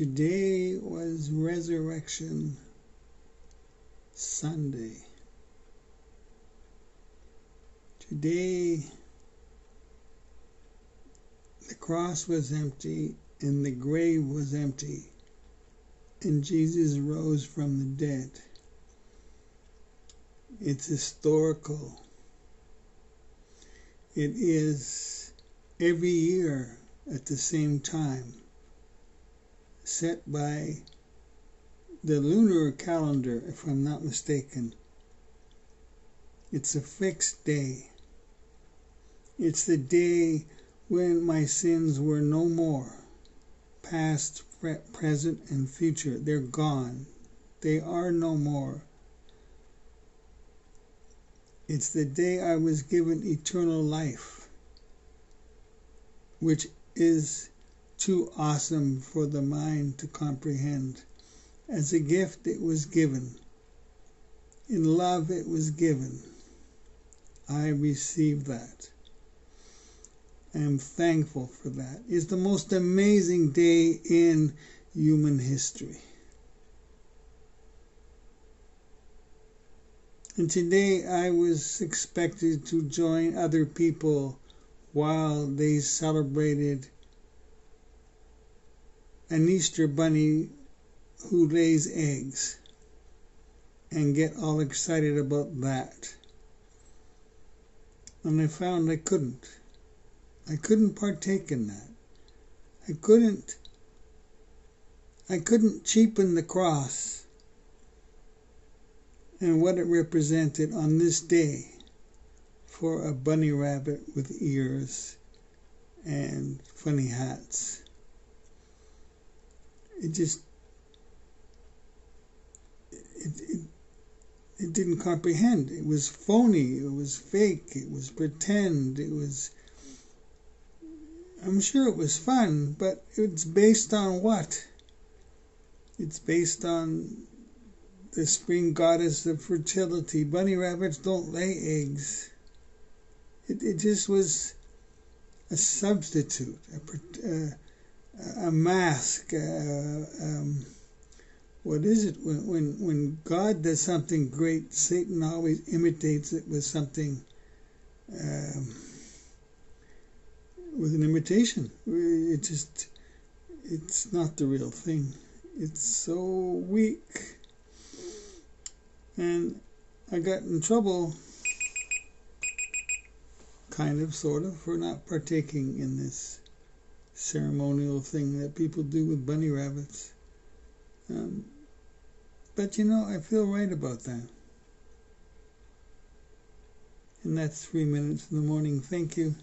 Today was Resurrection Sunday. Today, the cross was empty and the grave was empty, and Jesus rose from the dead. It's historical. It is every year at the same time set by the lunar calendar, if I'm not mistaken. It's a fixed day. It's the day when my sins were no more, past, present, and future. They're gone. They are no more. It's the day I was given eternal life, which is too awesome for the mind to comprehend. As a gift, it was given. In love, it was given. I receive that. I am thankful for that. It's the most amazing day in human history. And today I was expected to join other people while they celebrated an Easter bunny who lays eggs and get all excited about that. And I found I couldn't. I couldn't partake in that. I couldn't I couldn't cheapen the cross and what it represented on this day for a bunny rabbit with ears and funny hats it just it, it, it didn't comprehend. It was phony. It was fake. It was pretend. It was. I'm sure it was fun, but it's based on what? It's based on the spring goddess of fertility. Bunny rabbits don't lay eggs. It, it just was a substitute, a, uh, a mask. Uh, um, what is it when, when when God does something great? Satan always imitates it with something. Um, with an imitation, it just it's not the real thing. It's so weak, and I got in trouble, kind of, sort of, for not partaking in this ceremonial thing that people do with bunny rabbits. Um, but you know, I feel right about that. And that's three minutes in the morning. Thank you.